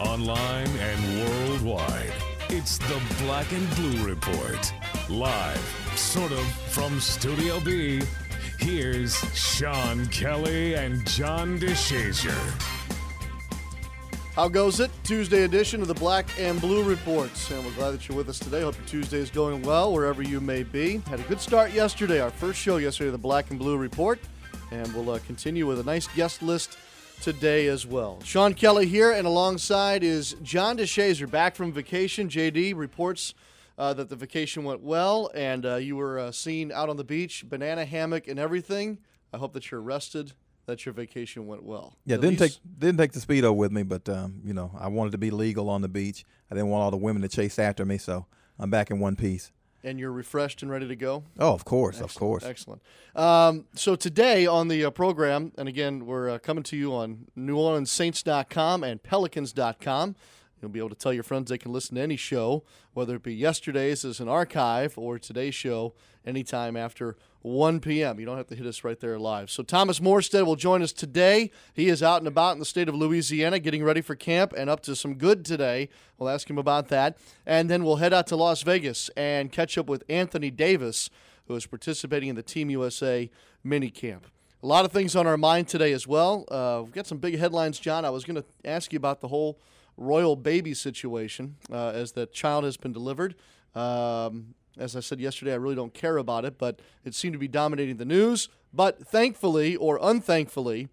Online and worldwide, it's the Black and Blue Report. Live, sort of, from Studio B. Here's Sean Kelley and John DeShazier. How goes it? Tuesday edition of the Black and Blue Reports. And we're glad that you're with us today. Hope your Tuesday is going well wherever you may be. Had a good start yesterday, our first show yesterday, the Black and Blue Report. And we'll uh, continue with a nice guest list today as well. Sean Kelley here, and alongside is John DeShazier back from vacation. JD reports uh, that the vacation went well, and uh, you were uh, seen out on the beach, banana hammock, and everything. I hope that you're rested, that your vacation went well. Yeah, At didn't least- take didn't take the speedo with me, but um, you know, I wanted to be legal on the beach. I didn't want all the women to chase after me, so I'm back in one piece. And you're refreshed and ready to go. Oh, of course, of course. Excellent. Um, so today on the uh, program, and again, we're uh, coming to you on NewOrleansSaints.com and Pelicans.com. You'll be able to tell your friends they can listen to any show, whether it be yesterday's as an archive or today's show, anytime after 1 p.m. You don't have to hit us right there live. So Thomas Morstead will join us today. He is out and about in the state of Louisiana getting ready for camp and up to some good today. We'll ask him about that. And then we'll head out to Las Vegas and catch up with Anthony Davis, who is participating in the Team USA mini camp. A lot of things on our mind today as well. Uh, we've got some big headlines, John. I was going to ask you about the whole royal baby situation uh, as the child has been delivered. Um, as I said yesterday, I really don't care about it, but it seemed to be dominating the news. But thankfully, or unthankfully,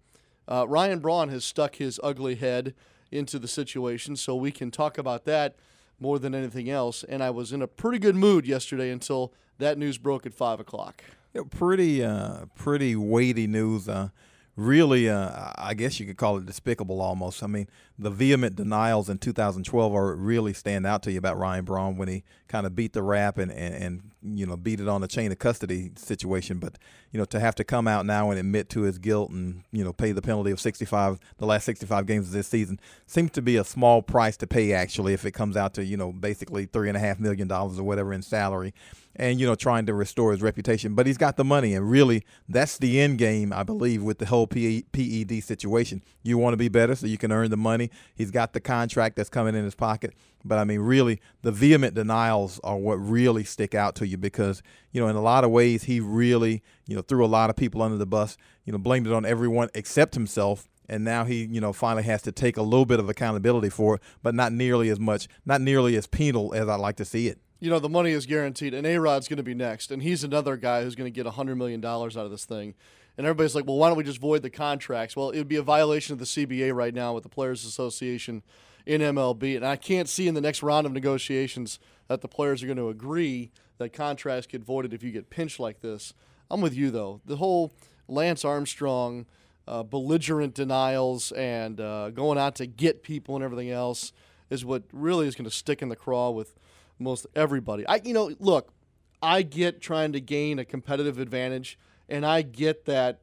uh, Ryan Braun has stuck his ugly head into the situation, so we can talk about that more than anything else. And I was in a pretty good mood yesterday until that news broke at five o'clock. Yeah, pretty uh, pretty weighty news. Uh, really, uh, I guess you could call it despicable almost. I mean, the vehement denials in 2012 are really stand out to you about Ryan Braun when he kind of beat the rap and, and, and you know beat it on the chain of custody situation. But you know to have to come out now and admit to his guilt and you know pay the penalty of 65 the last 65 games of this season seems to be a small price to pay actually if it comes out to you know basically three and a half million dollars or whatever in salary and you know trying to restore his reputation. But he's got the money and really that's the end game i believe with the whole ped situation. You want to be better so you can earn the money he's got the contract that's coming in his pocket but i mean really the vehement denials are what really stick out to you because you know in a lot of ways he really you know threw a lot of people under the bus you know blamed it on everyone except himself and now he you know finally has to take a little bit of accountability for it but not nearly as much not nearly as penal as i'd like to see it you know, the money is guaranteed, and A Rod's going to be next. And he's another guy who's going to get $100 million out of this thing. And everybody's like, well, why don't we just void the contracts? Well, it would be a violation of the CBA right now with the Players Association in MLB. And I can't see in the next round of negotiations that the players are going to agree that contracts get voided if you get pinched like this. I'm with you, though. The whole Lance Armstrong uh, belligerent denials and uh, going out to get people and everything else is what really is going to stick in the craw with most everybody. I, you know, look, I get trying to gain a competitive advantage, and I get that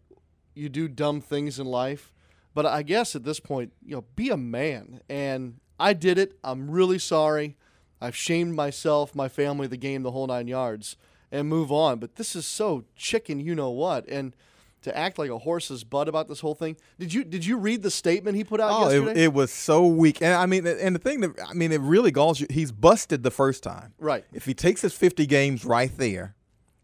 you do dumb things in life, but I guess at this point, you know, be a man. And I did it. I'm really sorry. I've shamed myself, my family, the game, the whole nine yards, and move on. But this is so chicken, you know what, and. To act like a horse's butt about this whole thing. Did you did you read the statement he put out Oh, yesterday? it, it was so weak, and I mean, and the thing that I mean, it really galls you. He's busted the first time. Right. If he takes his 50 games right there,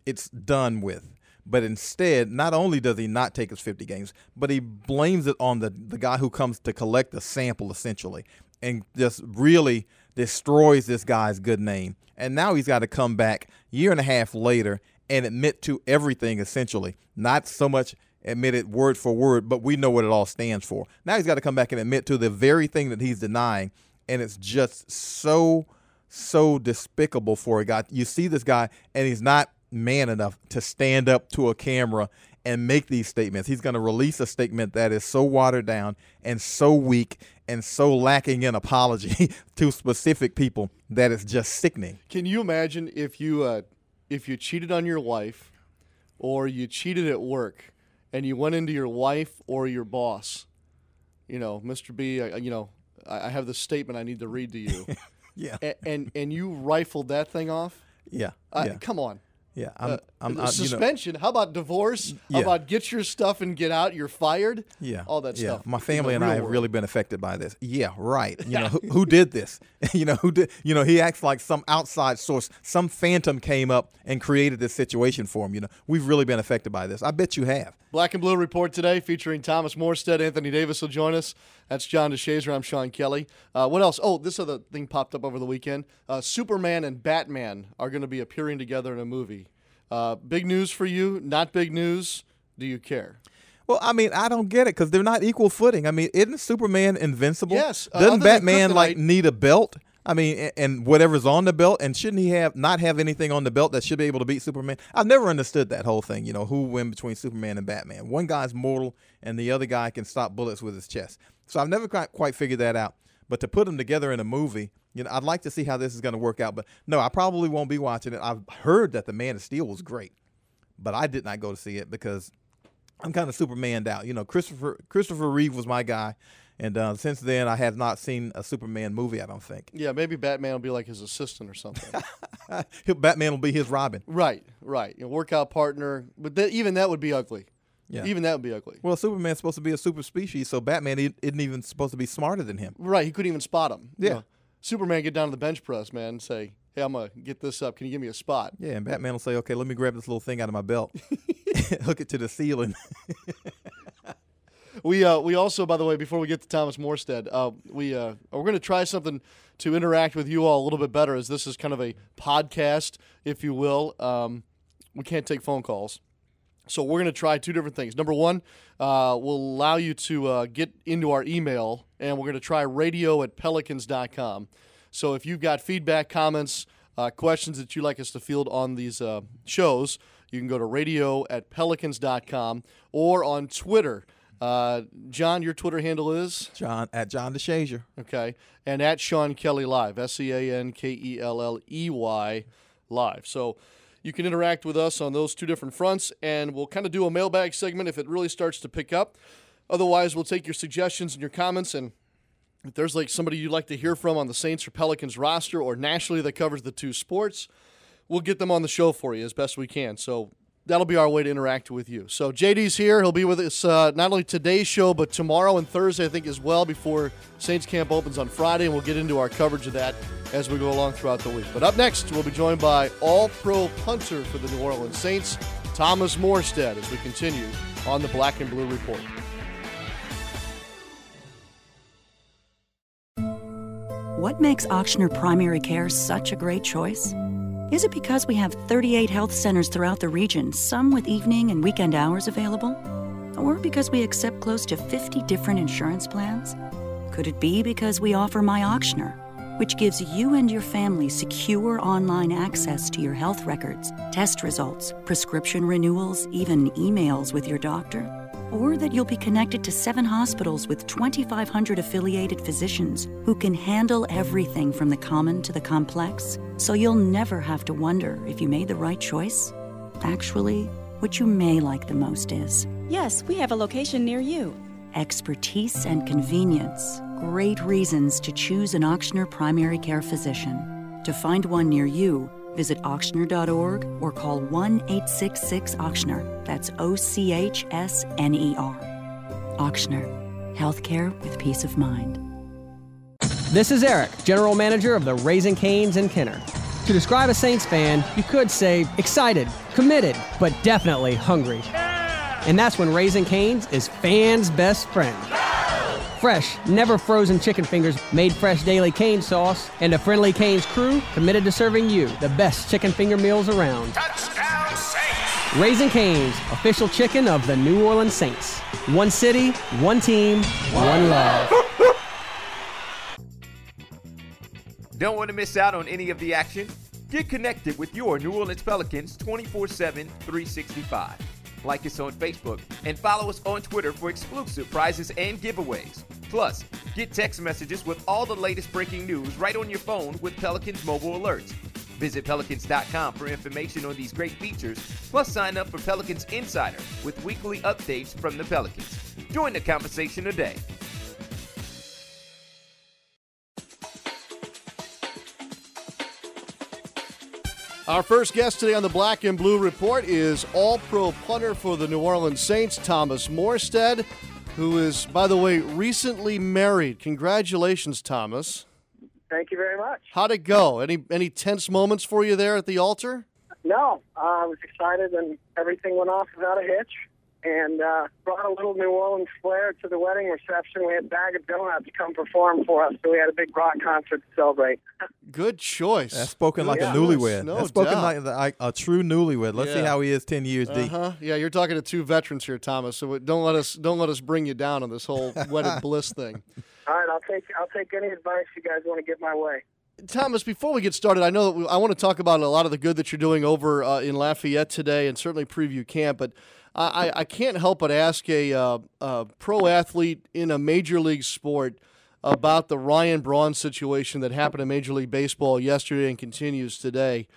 it's done with. But instead, not only does he not take his 50 games, but he blames it on the the guy who comes to collect the sample essentially, and just really destroys this guy's good name. And now he's got to come back year and a half later and admit to everything essentially, not so much admit it word for word, but we know what it all stands for. Now he's got to come back and admit to the very thing that he's denying, and it's just so so despicable for a guy. You see this guy, and he's not man enough to stand up to a camera and make these statements. He's going to release a statement that is so watered down and so weak and so lacking in apology to specific people that it's just sickening. Can you imagine if you uh, if you cheated on your wife or you cheated at work and you went into your wife or your boss, you know, Mr. B, I, you know, I have this statement I need to read to you, Yeah. and, and and you rifled that thing off. Yeah. Uh, yeah. Come on. Yeah. I'm, Uh, I'm, I- you know- suspension. How about divorce? Yeah. How about get your stuff and get out? You're fired. Yeah, all that yeah. stuff. My family and I have world. really been affected by this. Yeah, right. You know who, who did this? you know who did? You know he acts like some outside source, some phantom came up and created this situation for him. You know we've really been affected by this. I bet you have. Black and Blue Report today featuring Thomas Morstead. Anthony Davis will join us. That's John DeShazier. I'm Sean Kelley. Uh, what else? Oh, this other thing popped up over the weekend. Uh, Superman and Batman are going to be appearing together in a movie. Uh, big news for you? Not big news? Do you care? Well, I mean, I don't get it because they're not equal footing. I mean, isn't Superman invincible? Yes, uh, Doesn't Batman like need a belt? I mean, and whatever's on the belt, and shouldn't he have not have anything on the belt that should be able to beat Superman? I've never understood that whole thing. You know, who win between Superman and Batman? One guy's mortal, and the other guy can stop bullets with his chest. So I've never quite, quite figured that out. But to put them together in a movie, you know, I'd like to see how this is going to work out. But no, I probably won't be watching it. I've heard that the Man of Steel was great, but I did not go to see it because I'm kind of Supermaned out. You know, Christopher Christopher Reeve was my guy, and uh, since then I have not seen a Superman movie. I don't think Yeah, maybe Batman will be like his assistant or something. Batman will be his Robin. right, right. You know, workout partner. But that, even that would be ugly. Yeah. Even that would be ugly. Well, Superman's supposed to be a super species, so Batman isn't even supposed to be smarter than him. Right, he couldn't even spot him. You Yeah. know, Superman get down to the bench press, man, and say, "Hey, I'm gonna get this up. Can you give me a spot?" Yeah, and Batman will say, "Okay, let me grab this little thing out of my belt, hook it to the ceiling." We uh, we also, by the way, before we get to Thomas Morstead, uh, we uh, we're going to try something to interact with you all a little bit better, as this is kind of a podcast, if you will. Um, we can't take phone calls. So we're going to try two different things. Number one, uh, we'll allow you to uh, get into our email, and we're going to try radio at pelicans.com. So if you've got feedback, comments, uh, questions that you'd like us to field on these uh, shows, you can go to radio at pelicans.com or on Twitter. Uh, John, your Twitter handle is? John at John DeShazier. Okay. And at Sean Kelley Live, S E A N K E L L E Y Live. So you can interact with us on those two different fronts, and we'll kind of do a mailbag segment if it really starts to pick up. Otherwise, we'll take your suggestions and your comments, and if there's like somebody you'd like to hear from on the Saints or Pelicans roster or nationally that covers the two sports, we'll get them on the show for you as best we can. So that'll be our way to interact with you. So JD's here. He'll be with us uh, not only today's show, but tomorrow and Thursday, I think, as well, before Saints camp opens on Friday. And we'll get into our coverage of that as we go along throughout the week. But up next, we'll be joined by all pro punter for the New Orleans Saints, Thomas Morstead, as we continue on the Black and Blue Report. What makes Ochsner Primary Care such a great choice? Is it because we have 38 health centers throughout the region, some with evening and weekend hours available? Or because we accept close to 50 different insurance plans? Could it be because we offer My Ochsner, which gives you and your family secure online access to your health records, test results, prescription renewals, even emails with your doctor? Or that you'll be connected to seven hospitals with 2,500 affiliated physicians who can handle everything from the common to the complex, so you'll never have to wonder if you made the right choice? Actually, what you may like the most is Yes, we have a location near you. expertise and convenience. Great reasons to choose an Ochsner primary care physician. To find one near you, visit ochsner.org or call 1 866 Ochsner. That's O C H S N E R. Ochsner. Healthcare with peace of mind. This is Eric, General Manager of the Raising Canes in Kenner. To describe a Saints fan, you could say excited, committed, but definitely hungry. And that's when Raising Canes is fans' best friend. Fresh, never frozen chicken fingers made fresh daily cane sauce, and a friendly Canes crew committed to serving you the best chicken finger meals around. Touchdown Saints! Raising Canes, official chicken of the New Orleans Saints. One city, one team, one love. Don't want to miss out on any of the action? Get connected with your New Orleans Pelicans 24 7, 365. Like us on Facebook, and follow us on Twitter for exclusive prizes and giveaways. Plus, get text messages with all the latest breaking news right on your phone with Pelicans mobile alerts. Visit Pelicans.com for information on these great features, plus sign up for Pelicans Insider with weekly updates from the Pelicans. Join the conversation today. Our first guest today on the Black and Blue Report is All Pro punter for the New Orleans Saints, Thomas Morstead, who is, by the way, recently married. Congratulations, Thomas. Thank you very much. How'd it go? Any any tense moments for you there at the altar? No, uh, I was excited and everything went off without a hitch and uh, brought a little New Orleans flair to the wedding reception. We had Bag of Donuts come perform for us, so we had a big rock concert to celebrate. Good choice. That's spoken like Yeah. a newlywed. No That's spoken doubt. like, the- like a true newlywed. Let's see how he is ten years deep. Uh-huh. Yeah, you're talking to two veterans here, Thomas. So don't let us don't let us bring you down on this whole wedded bliss thing. All right, I'll take I'll take any advice you guys want to give my way. Thomas, before we get started, I know that we, I want to talk about a lot of the good that you're doing over uh, in Lafayette today, and certainly preview camp. But I, I- can't help but ask a, uh, a pro athlete in a major league sport about the Ryan Braun situation that happened in Major League Baseball yesterday and continues today.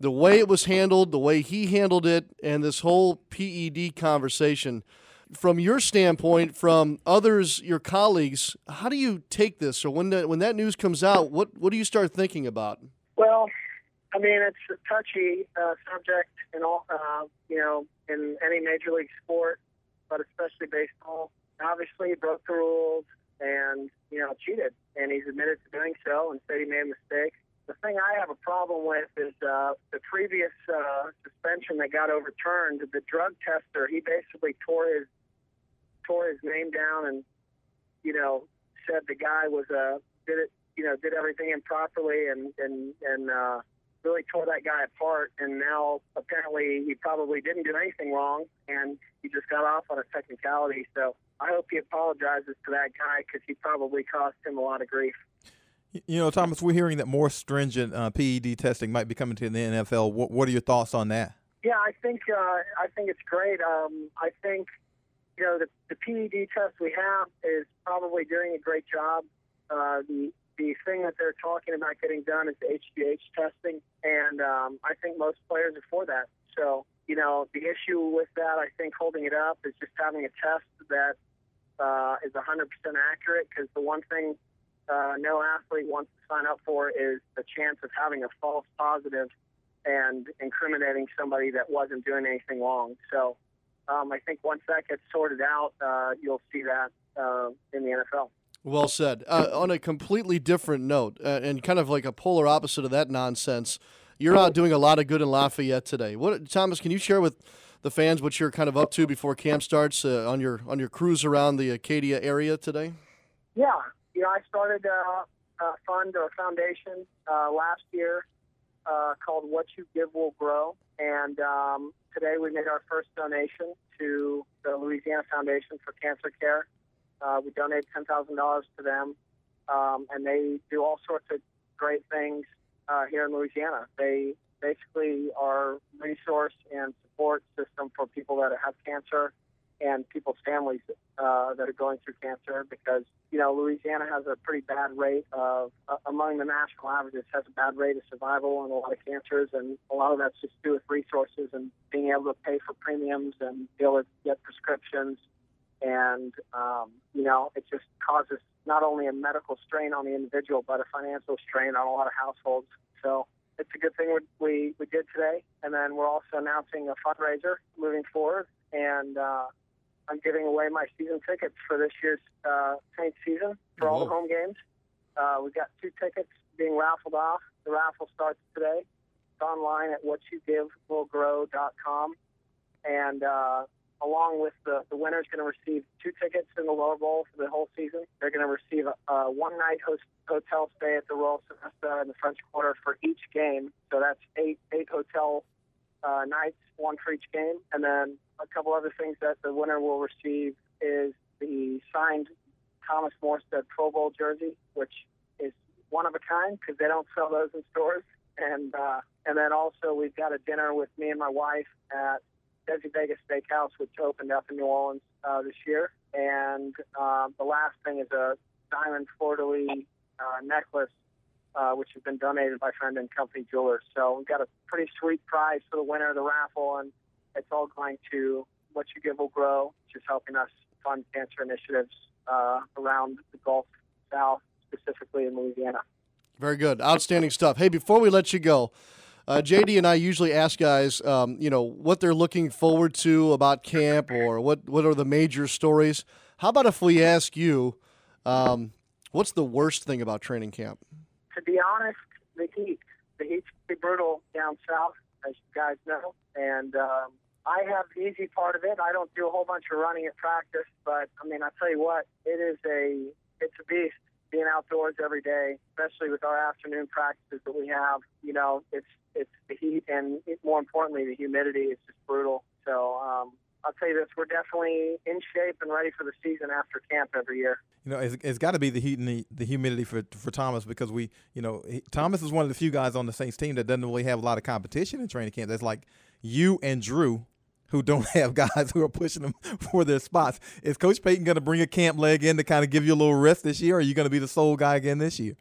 The way it was handled, the way he handled it, and this whole PED conversation. From your standpoint, from others, your colleagues, how do you take this? Or when that when that news comes out, what what do you start thinking about? Well, I mean, it's a touchy uh, subject in all, uh, you know, in any major league sport, but especially baseball. Obviously, he broke the rules and you know cheated, and he's admitted to doing so and said he made a mistake. The thing I have a problem with is uh, the previous uh, suspension that got overturned. The drug tester, he basically tore his tore his name down and you know said the guy was uh, did it you know did everything improperly and and and uh, really tore that guy apart. And now apparently he probably didn't do anything wrong and he just got off on a technicality. So I hope he apologizes to that guy because he probably cost him a lot of grief. You know, Thomas, we're hearing that more stringent uh, PED testing might be coming to the NFL. What, what are your thoughts on that? Yeah, I think uh, I think it's great. Um, I think you know the, the PED test we have is probably doing a great job. Uh, the the thing that they're talking about getting done is the HGH testing, and um, I think most players are for that. So you know the issue with that, I think holding it up is just having a test that uh, is 100% accurate. Because the one thing uh, no athlete wants to sign up for is the chance of having a false positive and incriminating somebody that wasn't doing anything wrong. So um, I think once that gets sorted out, uh, you'll see that uh, in the NFL. Well said. Uh, on a completely different note, uh, and kind of like a polar opposite of that nonsense, you're out doing a lot of good in Lafayette today. What, Thomas? Can you share with the fans what you're kind of up to before camp starts uh, on your on your cruise around the Acadia area today? Yeah, you know, I started uh, a fund or a foundation uh, last year uh, called What You Give Will Grow, and um, today we made our first donation to the Louisiana Foundation for Cancer Care. Uh, we donated ten thousand dollars to them, um, and they do all sorts of great things uh, here in Louisiana. They basically are resource and support system for people that have cancer and people's families uh, that are going through cancer because you know Louisiana has a pretty bad rate of uh, among the national averages has a bad rate of survival in a lot of cancers. And a lot of that's just do with resources and being able to pay for premiums and be able to get prescriptions and um, you know it just causes not only a medical strain on the individual but a financial strain on a lot of households so it's a good thing we, we, did today and then we're also announcing a fundraiser moving forward and uh, I'm giving away my season tickets for this year's uh, Saints season for all the home games. Uh, we've got two tickets being raffled off. The raffle starts today. It's online at whatyougivewillgrow.com. And uh, along with the, the winner's going to receive two tickets in the lower bowl for the whole season. They're going to receive a, a one night host, hotel stay at the Royal Sonesta in the French Quarter for each game. So that's eight eight hotel uh, nights, one for each game. And then a couple other things that the winner will receive is the signed Thomas Morstead Pro Bowl jersey, which is one of a kind because they don't sell those in stores. And uh, and then also we've got a dinner with me and my wife at Desi Vega's Steakhouse, which opened up in New Orleans uh, this year. And uh, the last thing is a diamond fleur uh, necklace, uh, which has been donated by Friend and Company Jewelers. So we've got a pretty sweet prize for the winner of the raffle, and it's all going to What You Give Will Grow, which is helping us fund cancer initiatives uh, around the Gulf South, specifically in Louisiana. Very good. Outstanding stuff. Hey, before we let you go, uh, JD and I usually ask guys, um, you know, what they're looking forward to about camp or what, what are the major stories. How about if we ask you, um, what's the worst thing about training camp? To be honest, the heat. The heat's pretty brutal down south, as you guys know. And um, I have the easy part of it. I don't do a whole bunch of running at practice, but I mean, I tell you what, it is a outdoors every day, especially with our afternoon practices that we have. You know, it's it's the heat and it, more importantly the humidity is just brutal. So um, I'll tell you this: we're definitely in shape and ready for the season after camp every year. You know, it's, it's got to be the heat and the, the humidity for for Thomas because we, you know, he, Thomas is one of the few guys on the Saints team that doesn't really have a lot of competition in training camp. That's like you and Drew who don't have guys who are pushing them for their spots. Is Coach Payton going to bring a camp leg in to kind of give you a little rest this year, or are you going to be the sole guy again this year?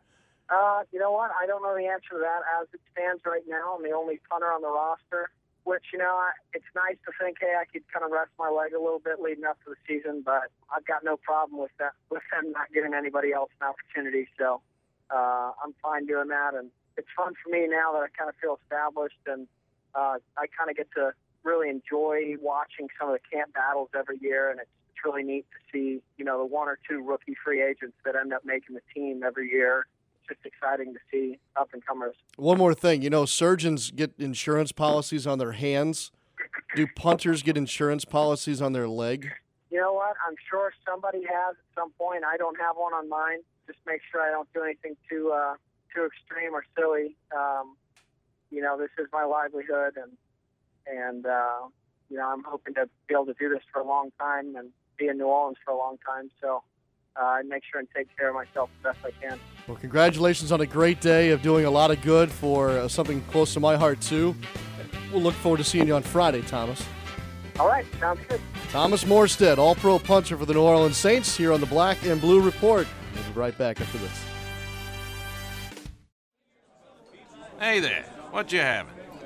Uh, you know what? I don't know the answer to that. As it stands right now, I'm the only punter on the roster. Which you know, I, it's nice to think, hey, I could kind of rest my leg a little bit leading up to the season, but I've got no problem with that with them not giving anybody else an opportunity. So uh, I'm fine doing that, and it's fun for me now that I kind of feel established, and uh, I kind of get to really enjoy watching some of the camp battles every year, and it's, it's really neat to see, you know, the one or two rookie free agents that end up making the team every year. It's just exciting to see up and comers. One more thing, you know, surgeons get insurance policies on their hands. Do punters get insurance policies on their leg? You know what? I'm sure somebody has at some point. I don't have one on mine. Just make sure I don't do anything too uh, too extreme or silly. Um, you know, this is my livelihood, and and uh, you know I'm hoping to be able to do this for a long time and be in New Orleans for a long time. So uh, I make sure and take care of myself the best I can. Well, congratulations on a great day of doing a lot of good for uh, something close to my heart too. We'll look forward to seeing you on Friday, Thomas. All right, sounds good. Thomas Morstead, All Pro puncher for the New Orleans Saints, here on the Black and Blue Report. We'll be right back after this. Hey there, what you having?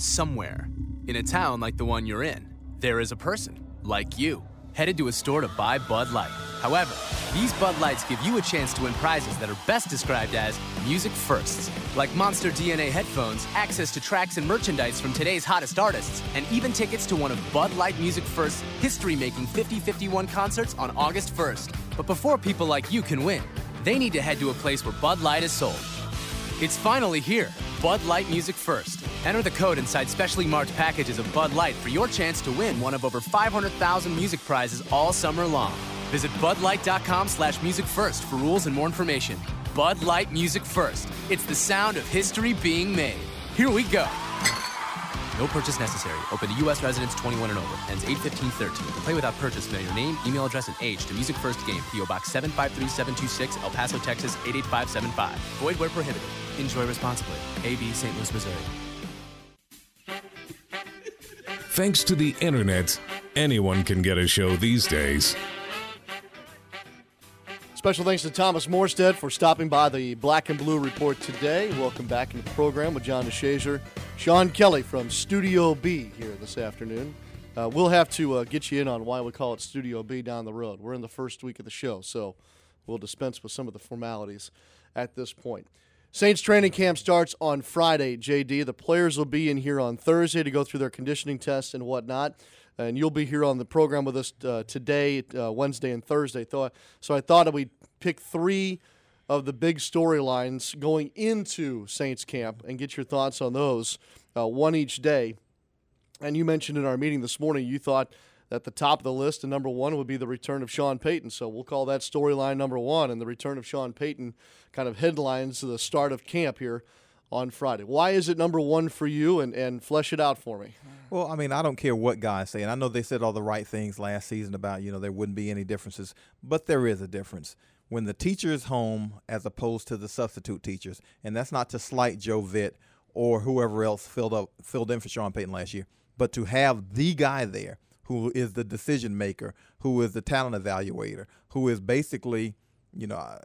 Somewhere, in a town like the one you're in, there is a person, like you, headed to a store to buy Bud Light. However, these Bud Lights give you a chance to win prizes that are best described as music firsts, like Monster DNA headphones, access to tracks and merchandise from today's hottest artists, and even tickets to one of Bud Light Music First's history making 5051 concerts on August 1st. But before people like you can win, they need to head to a place where Bud Light is sold. It's finally here. Bud Light Music First. Enter the code inside specially marked packages of Bud Light for your chance to win one of over 500,000 music prizes all summer long. Visit budlight.com slash music first for rules and more information. Bud Light Music First. It's the sound of history being made. Here we go. No purchase necessary. Open to U.S. residents 21 and over. Ends 8-15-13. Play without purchase, mail your name, email address, and age to Music First Game. P.O. Box 753726, El Paso, Texas 88575. Void where prohibited. Enjoy responsibly. A.B. St. Louis, Missouri. Thanks to the internet, anyone can get a show these days. Special thanks to Thomas Morstead for stopping by the Black and Blue Report today. Welcome back into the program with John DeShazier, Sean Kelley from Studio B here this afternoon. Uh, we'll have to uh, get you in on why we call it Studio B down the road. We're in the first week of the show, so we'll dispense with some of the formalities at this point. Saints training camp starts on Friday, JD. The players will be in here on Thursday to go through their conditioning tests and whatnot. And you'll be here on the program with us uh, today, uh, Wednesday, and Thursday. So I thought we'd pick three of the big storylines going into Saints camp and get your thoughts on those, uh, one each day. And you mentioned in our meeting this morning you thought that the top of the list and number one would be the return of Sean Payton. So we'll call that storyline number one, and the return of Sean Payton kind of headlines the start of camp here on Friday. Why is it number one for you, and, and flesh it out for me? Well, I mean, I don't care what guys say, and I know they said all the right things last season about, you know, there wouldn't be any differences, but there is a difference. When the teacher is home as opposed to the substitute teachers, and that's not to slight Joe Vitt or whoever else filled up filled in for Sean Payton last year, but to have the guy there – who is the decision maker, who is the talent evaluator, who is basically, you know, I,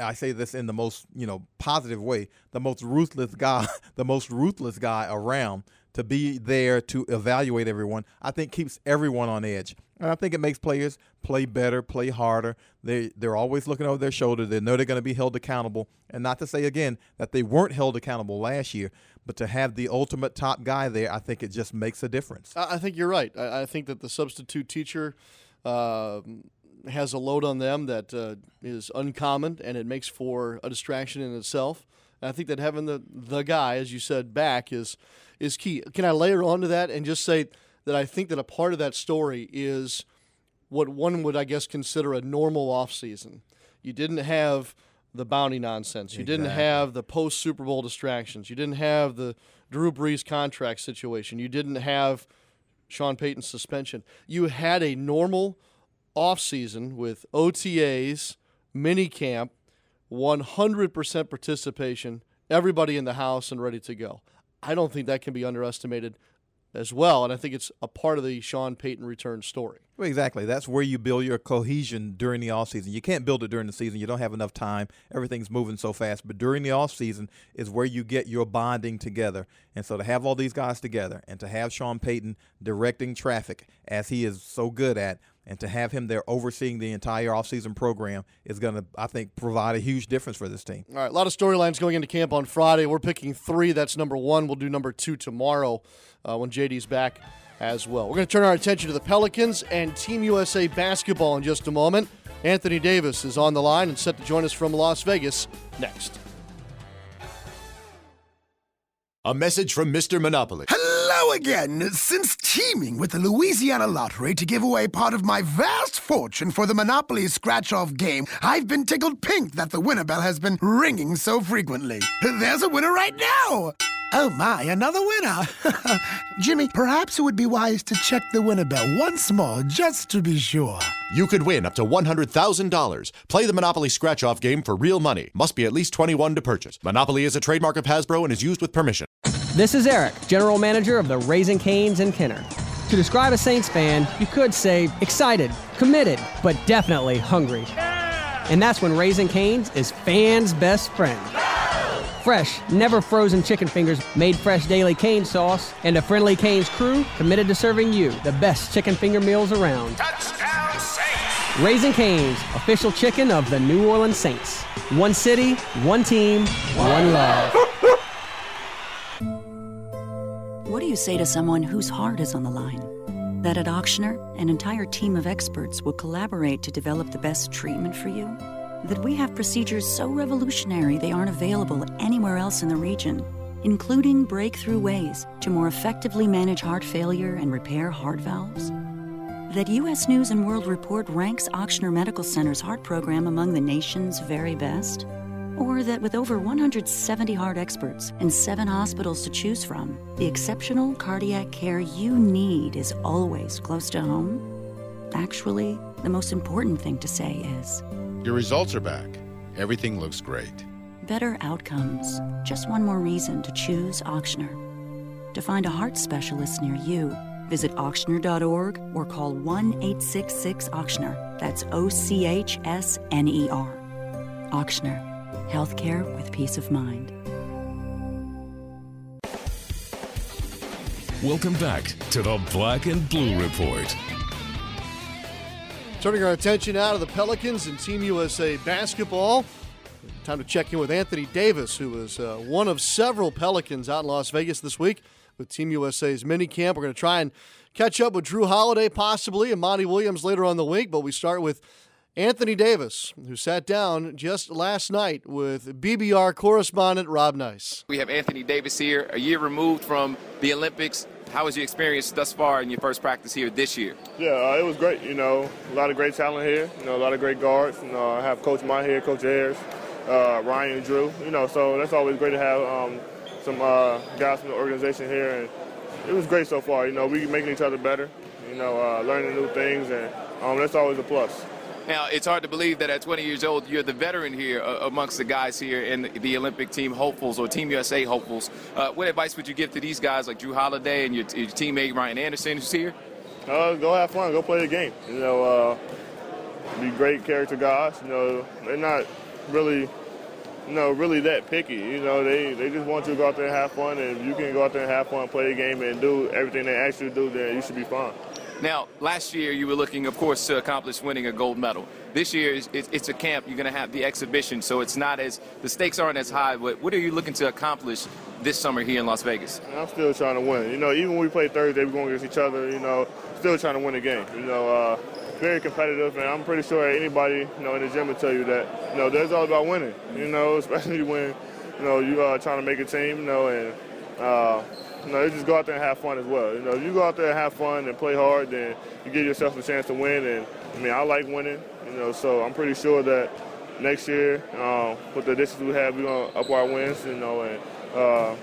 I, say this in the most, you know, positive way, the most ruthless guy, the most ruthless guy around to be there to evaluate everyone, I think keeps everyone on edge. And I think it makes players play better, play harder. They they're always looking over their shoulder. They know they're going to be held accountable. And not to say again that they weren't held accountable last year, but to have the ultimate top guy there, I think it just makes a difference. I think you're right. I, think that the substitute teacher uh, has a load on them that uh, is uncommon, and it makes for a distraction in itself. And I think that having the the guy, as you said, back is is key. Can I layer onto that and just say that I think that a part of that story is what one would, I guess, consider a normal offseason. You didn't have the bounty nonsense. You exactly. didn't have the post Super Bowl distractions. You didn't have the Drew Brees contract situation. You didn't have Sean Payton's suspension. You had a normal offseason with OTAs, mini camp, 100% participation, everybody in the house and ready to go. I don't think that can be underestimated as well. And I think it's a part of the Sean Payton return story. Well, exactly. That's where you build your cohesion during the offseason. You can't build it during the season. You don't have enough time. Everything's moving so fast. But during the offseason is where you get your bonding together. And so to have all these guys together and to have Sean Payton directing traffic as he is so good at, and to have him there overseeing the entire offseason program is going to, I think, provide a huge difference for this team. All right, a lot of storylines going into camp on Friday. We're picking three. That's number one. We'll do number two tomorrow uh, when JD's back as well. We're going to turn our attention to the Pelicans and Team USA basketball in just a moment. Anthony Davis is on the line and set to join us from Las Vegas next. A message from Mr. Monopoly. Hello again. Since teaming with the Louisiana Lottery to give away part of my vast fortune for the Monopoly scratch off game, I've been tickled pink that the winner bell has been ringing so frequently. There's a winner right now. Oh my, another winner! Jimmy, perhaps it would be wise to check the winner bell once more just to be sure. You could win up to $100,000. Play the Monopoly scratch off game for real money. Must be at least 21 to purchase. Monopoly is a trademark of Hasbro and is used with permission. This is Eric, General Manager of the Raising Canes in Kenner. To describe a Saints fan, you could say excited, committed, but definitely hungry. Yeah! And that's when Raising Canes is fans' best friend. Fresh, never frozen chicken fingers, made fresh daily cane sauce, and a friendly Canes crew committed to serving you the best chicken finger meals around. Touchdown Saints! Raising Canes, official chicken of the New Orleans Saints. One city, one team, one love. What do you say to someone whose heart is on the line? That at Ochsner, an entire team of experts will collaborate to develop the best treatment for you? That we have procedures so revolutionary they aren't available anywhere else in the region, including breakthrough ways to more effectively manage heart failure and repair heart valves. That U.S. News and World Report ranks Ochsner Medical Center's heart program among the nation's very best. Or that with over 170 heart experts and seven hospitals to choose from, the exceptional cardiac care you need is always close to home. Actually, the most important thing to say is your results are back. Everything looks great. Better outcomes. Just one more reason to choose Ochsner. To find a heart specialist near you, visit ochsner.org or call 1 866 Ochsner. That's O C H S N E R. Ochsner. Healthcare with peace of mind. Welcome back to the Black and Blue Report. Turning our attention now to the Pelicans and Team USA basketball. Time to check in with Anthony Davis, who was uh, one of several Pelicans out in Las Vegas this week with Team USA's mini camp. We're going to try and catch up with Jrue Holiday, possibly, and Monty Williams later on the week. But we start with Anthony Davis, who sat down just last night with BBR correspondent Rob Nice. We have Anthony Davis here, a year removed from the Olympics. How was your experience thus far in your first practice here this year? Yeah, uh, it was great. You know, a lot of great talent here. You know, a lot of great guards. You know, I have Coach Mott here, Coach Ayers, uh, Ryan and Jrue. You know, so that's always great to have um, some uh, guys from the organization here, and it was great so far. You know, we making each other better. You know, uh, learning new things, and um, that's always a plus. Now, it's hard to believe that at 20 years old, you're the veteran here uh, amongst the guys here in the Olympic team hopefuls or Team USA hopefuls. Uh, what advice would you give to these guys like Jrue Holiday and your, your teammate Ryan Anderson who's here? Uh, go have fun. Go play the game. You know, uh, be great character guys. You know, they're not really, you know, really that picky. You know, they, they just want you to go out there and have fun. And if you can go out there and have fun, play the game, and do everything they ask you to do, then you should be fine. Now, last year you were looking, of course, to accomplish winning a gold medal. This year it's a camp. You're going to have the exhibition, so it's not as the stakes aren't as high. But what are you looking to accomplish this summer here in Las Vegas? I'm still trying to win. You know, even when we play Thursday, we're going against each other. You know, still trying to win the game. You know, uh, very competitive, and I'm pretty sure anybody you know in the gym will tell you that. You know, that's all about winning. You know, especially when you know you are trying to make a team. You know, and uh, you know, just go out there and have fun as well. You know, if you go out there and have fun and play hard, then you give yourself a chance to win. And I mean, I like winning. You know, so I'm pretty sure that next year, um, with the additions we have, we're gonna up our wins. You know, and uh,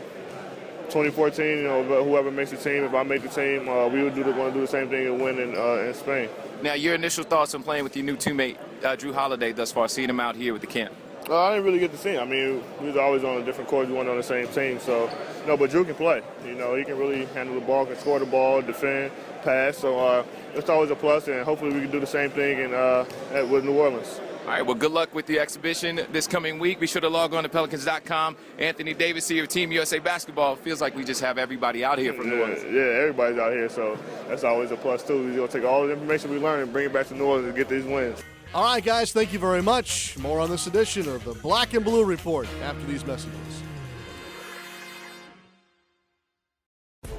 2014, you know, whoever makes the team, if I make the team, uh, we would do the, want to do the same thing and win in, uh, in Spain. Now, your initial thoughts on playing with your new teammate uh, Jrue Holiday thus far, seeing him out here with the camp. I didn't really get to see him. I mean, we was always on a different court. We weren't on the same team, so no. But Jrue can play. You know, he can really handle the ball, can score the ball, defend, pass. So uh, it's always a plus, and hopefully we can do the same thing in uh, at, with New Orleans. All right, well, good luck with the exhibition this coming week. Be sure to log on to Pelicans.com. Anthony Davis here, Team USA Basketball. Feels like we just have everybody out here from yeah, New Orleans. Yeah, everybody's out here, so that's always a plus, too. We're going to take all the information we learn and bring it back to New Orleans and get these wins. All right, guys, thank you very much. More on this edition of the Black and Blue Report after these messages.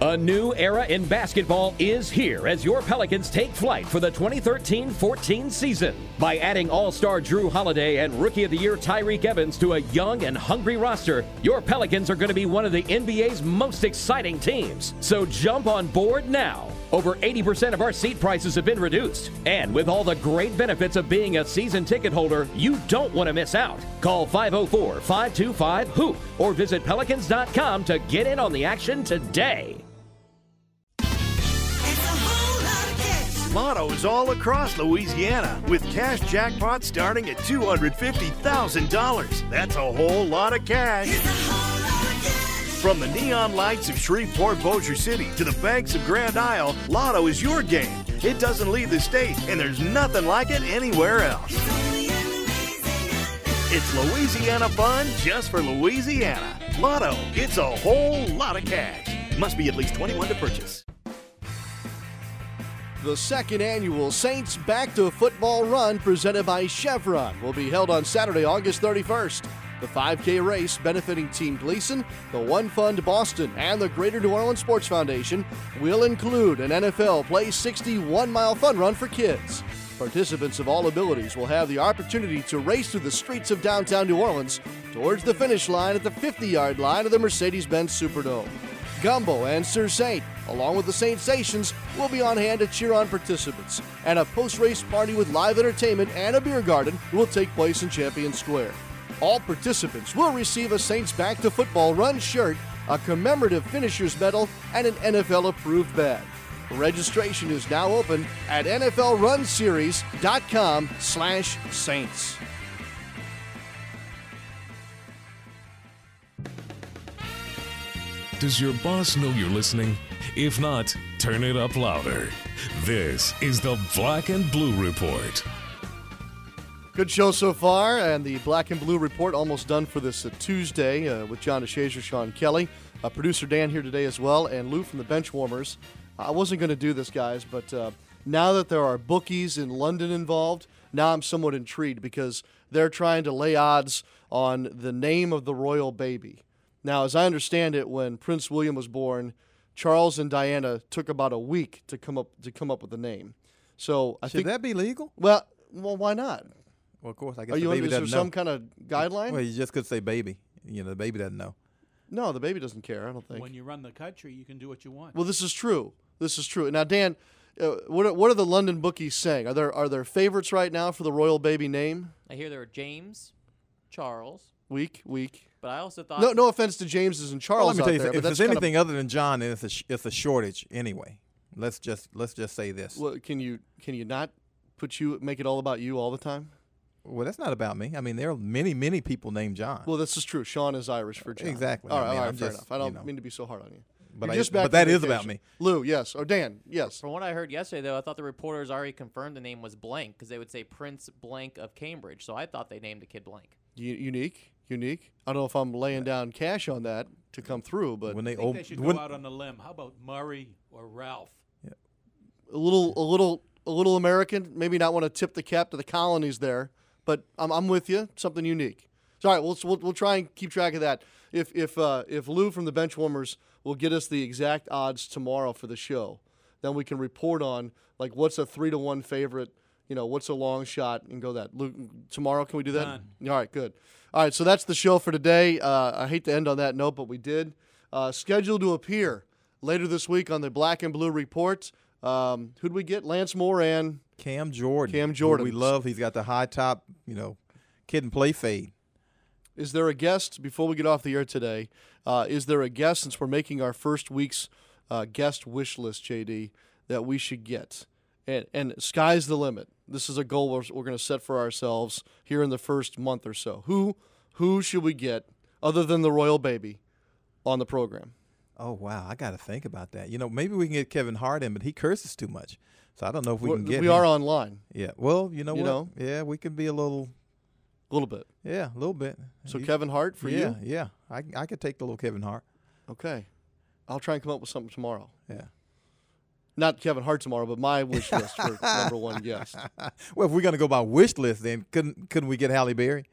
A new era in basketball is here as your Pelicans take flight for the 2013 14 season. By adding All Star Jrue Holiday and Rookie of the Year Tyreke Evans to a young and hungry roster, your Pelicans are going to be one of the NBA's most exciting teams. So jump on board now. Over 80% of our seat prices have been reduced. And with all the great benefits of being a season ticket holder, you don't want to miss out. Call 504 525 HOOP or visit Pelicans.com to get in on the action today. Lottos all across Louisiana with cash jackpots starting at $250,000. That's a whole lot of cash. From the neon lights of Shreveport, Bossier City to the banks of Grand Isle, Lotto is your game. It doesn't leave the state, and there's nothing like it anywhere else. It's Louisiana fun just for Louisiana. Lotto, it's a whole lot of cash. Must be at least 21 to purchase. The second annual Saints Back to Football Run presented by Chevron will be held on Saturday, August 31st. The 5K race benefiting Team Gleason, the One Fund Boston, and the Greater New Orleans Sports Foundation will include an NFL Play 61 mile fun run for kids. Participants of all abilities will have the opportunity to race through the streets of downtown New Orleans towards the finish line at the 50 yard line of the Mercedes Benz Superdome. Gumbo and Sir Saint, along with the Saint Stations, will be on hand to cheer on participants, and a post race party with live entertainment and a beer garden will take place in Champion Square. All participants will receive a Saints Back to Football Run shirt, a commemorative finisher's medal, and an NFL approved bag. Registration is now open at NFLRunSeries.com slash Saints. Does your boss know you're listening? If not, turn it up louder. This is the Black and Blue Report. Good show so far, and the Black and Blue Report almost done for this uh, Tuesday uh, with John DeShazier, Sean Kelley. Uh, producer Dan here today as well, and Lou from the Benchwarmers. I wasn't going to do this, guys, but uh, now that there are bookies in London involved, now I'm somewhat intrigued because they're trying to lay odds on the name of the royal baby. Now, as I understand it, when Prince William was born, Charles and Diana took about a week to come up to come up with the name. So I Should think that be legal? Well, well, why not? Well, of course, I guess Are the you baby is doesn't some know. kind of guideline? Well, you just could say baby. You know, the baby doesn't know. No, the baby doesn't care. I don't think. When you run the country, you can do what you want. Well, this is true. This is true. Now, Dan, uh, what are, what are the London bookies saying? Are there are there favorites right now for the royal baby name? I hear there are James, Charles, Weak, weak. but I also thought No, no offense to James's and Charles Well, let me tell you, there, something. but if that's it's anything other than John, then it's a sh- it's a shortage anyway. Let's just let's just say this. Well, can you can you not put you make it all about you all the time? Well, that's not about me. I mean, there are many many people named John. Well, this is true. Sean is Irish for John. Exactly. All I mean, all right, fair just, enough. I don't you know. mean to be so hard on you. But I- just back but from that is about me. Lou, yes, or Dan, yes. From what I heard yesterday, though, I thought the reporters already confirmed the name was blank because they would say Prince Blank of Cambridge. So I thought they named the kid blank. U- unique, unique. I don't know if I'm laying down cash on that to come through, but when they I think they should go out on a limb. How about Murray or Ralph? a little, a little, a little American. Maybe not want to tip the cap to the colonies there, but I'm, I'm with you. Something unique. So, all right, we'll, we'll we'll try and keep track of that. If if uh, if Lou from the Benchwarmers will get us the exact odds tomorrow for the show, then we can report on like what's a three to one favorite. You know, what's a long shot and go that. Lou, tomorrow, can we do that? Done. All right, good. All right, so that's the show for today. Uh, I hate to end on that note, but we did. Uh, scheduled to appear later this week on the Black and Blue Report. Um, who'd we get? Lance Moore and Cam Jordan. Cam who Jordan. We love. He's got the high top, you know, kid and play fade. Is there a guest before we get off the air today? Uh, is there a guest since we're making our first week's uh, guest wish list, JD, that we should get? And and sky's the limit. This is a goal we're, we're going to set for ourselves here in the first month or so. Who who should we get other than the royal baby on the program? Oh wow, I got to think about that. You know, maybe we can get Kevin Hart in, but he curses too much, so I don't know if we We're- can get. we him. are online. Yeah. Well, you know You what? know? Yeah, we can be a little. A little bit. Yeah, a little bit. So He's- Kevin Hart for you? yeah, you? Yeah, I I could take the little Kevin Hart. Okay. I'll try and come up with something tomorrow. Yeah. Not Kevin Hart tomorrow, but my wish list for number one guest. Well, if we're gonna go by wish list, then couldn't couldn't we get Halle Berry,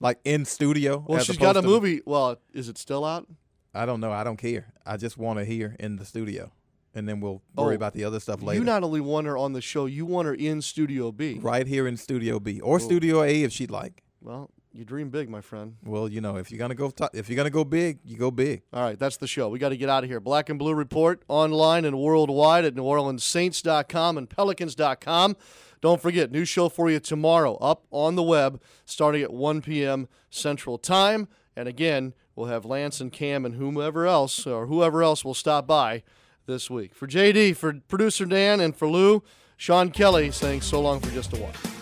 like in studio? Well, she's got a movie. Well, is it still out? I don't know. I don't care. I just want to hear in the studio, and then we'll oh, worry Oh, about the other stuff later. You not only want her on the show, you want her in Studio B. right here in Studio B or Oh. Studio A if she'd like. Well, you dream big, my friend. Well, you know, if you're gonna go to- if you're gonna go big, you go big. All right, that's the show. We got to get out of here. Black and Blue Report online and worldwide at NewOrleansSaints.com and Pelicans.com. Don't forget, new show for you tomorrow up on the web starting at 1 p.m. Central Time. And again, we'll have Lance and Cam and whomever else or whoever else will stop by this week. For JD, for producer Dan, and for Lou, Sean Kelley saying so long for just a while.